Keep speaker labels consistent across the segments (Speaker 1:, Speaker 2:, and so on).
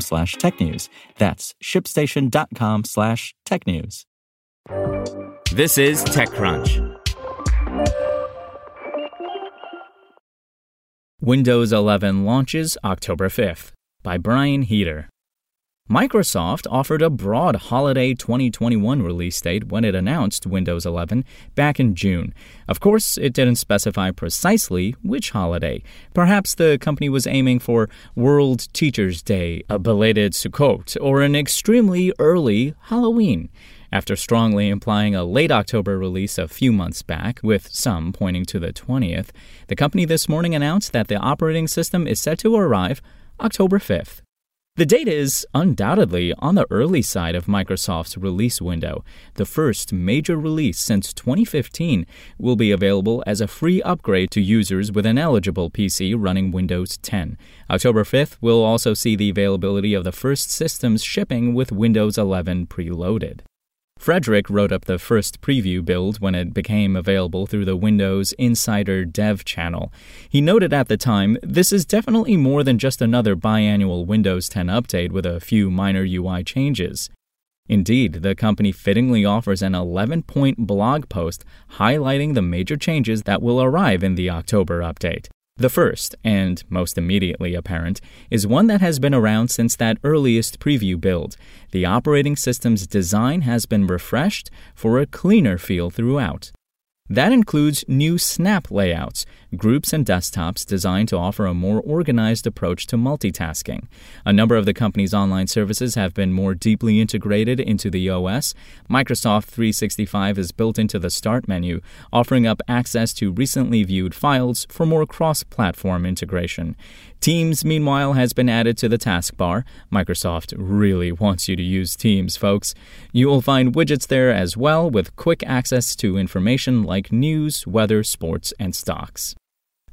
Speaker 1: slash technews. That's shipstation.com slash technews.
Speaker 2: This is TechCrunch. Windows 11 launches October 5th by Brian Heater. Microsoft offered a broad holiday 2021 release date when it announced Windows 11 back in June. Of course, it didn't specify precisely which holiday. Perhaps the company was aiming for World Teachers' Day, a belated Sukkot, or an extremely early Halloween. After strongly implying a late October release a few months back, with some pointing to the 20th, the company this morning announced that the operating system is set to arrive October 5th. The date is undoubtedly on the early side of Microsoft's release window. The first major release since 2015 will be available as a free upgrade to users with an eligible PC running Windows 10. October 5th will also see the availability of the first systems shipping with Windows 11 preloaded. Frederic wrote up the first preview build when it became available through the Windows Insider Dev channel. He noted at the time, this is definitely more than just another biannual Windows 10 update with a few minor UI changes. Indeed, the company fittingly offers an 11 point blog post highlighting the major changes that will arrive in the October update. The first, and most immediately apparent, is one that has been around since that earliest preview build. The operating system's design has been refreshed for a cleaner feel throughout. That includes new snap layouts, groups and desktops designed to offer a more organized approach to multitasking. A number of the company's online services have been more deeply integrated into the OS. Microsoft 365 is built into the Start menu, offering up access to recently viewed files for more cross platform integration. Teams, meanwhile, has been added to the taskbar. Microsoft really wants you to use Teams, folks. You will find widgets there as well with quick access to information like news, weather, sports, and stocks.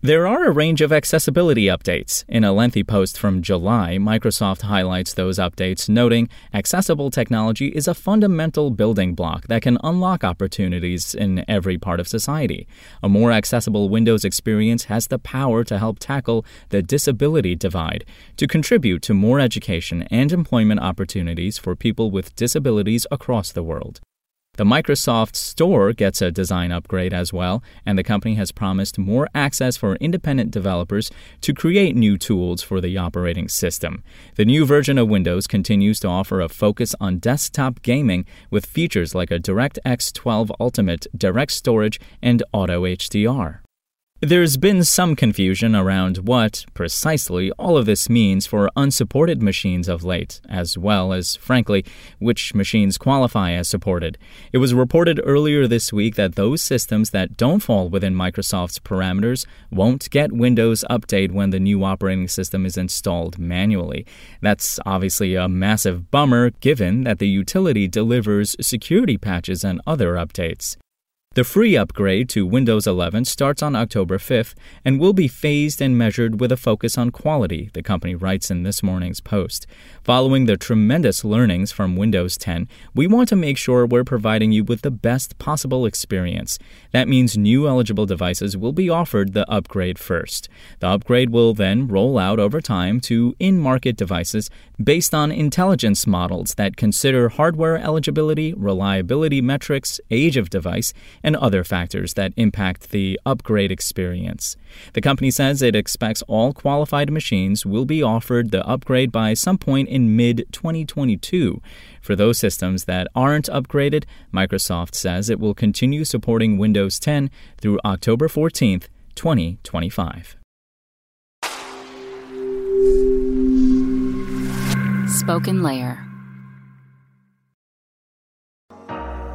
Speaker 2: There are a range of accessibility updates. In a lengthy post from July, Microsoft highlights those updates, noting accessible technology is a fundamental building block that can unlock opportunities in every part of society. A more accessible Windows experience has the power to help tackle the disability divide, to contribute to more education and employment opportunities for people with disabilities across the world. The Microsoft Store gets a design upgrade as well, and the company has promised more access for independent developers to create new tools for the operating system. The new version of Windows continues to offer a focus on desktop gaming with features like a DirectX 12 Ultimate, DirectStorage, and Auto HDR. There's been some confusion around what, precisely, all of this means for unsupported machines of late, as well as, frankly, which machines qualify as supported. It was reported earlier this week that those systems that don't fall within Microsoft's parameters won't get Windows Update when the new operating system is installed manually. That's obviously a massive bummer given that the utility delivers security patches and other updates. The free upgrade to Windows 11 starts on October 5th and will be phased and measured with a focus on quality, the company writes in this morning's post. Following the tremendous learnings from Windows 10, we want to make sure we're providing you with the best possible experience. That means new eligible devices will be offered the upgrade first. The upgrade will then roll out over time to in market devices based on intelligence models that consider hardware eligibility, reliability metrics, age of device, and other factors that impact the upgrade experience. The company says it expects all qualified machines will be offered the upgrade by some point in mid 2022. For those systems that aren't upgraded, Microsoft says it will continue supporting Windows 10 through October 14th, 2025.
Speaker 3: SpokenLayer.